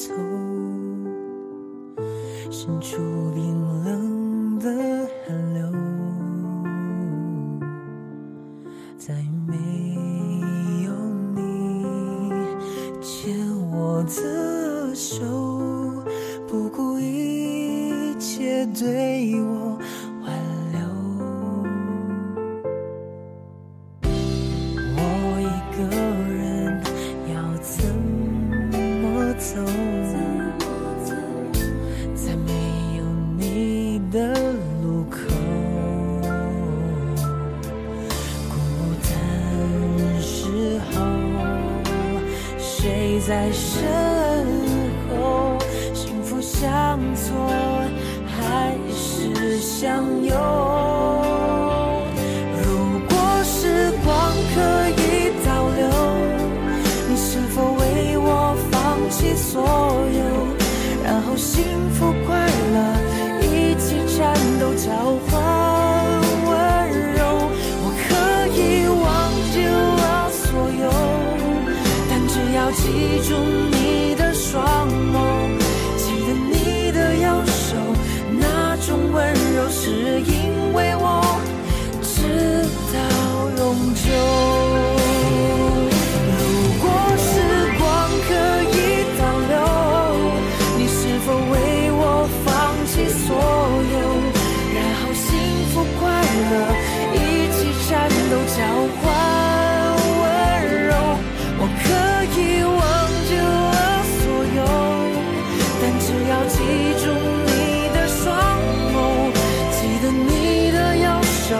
走渗出冰冷的寒流再没有你牵我的手不顾一切对我在身后幸福向左还是向右记住你的双眸。可以忘记了所有但只要记住你的双眸记得你的右手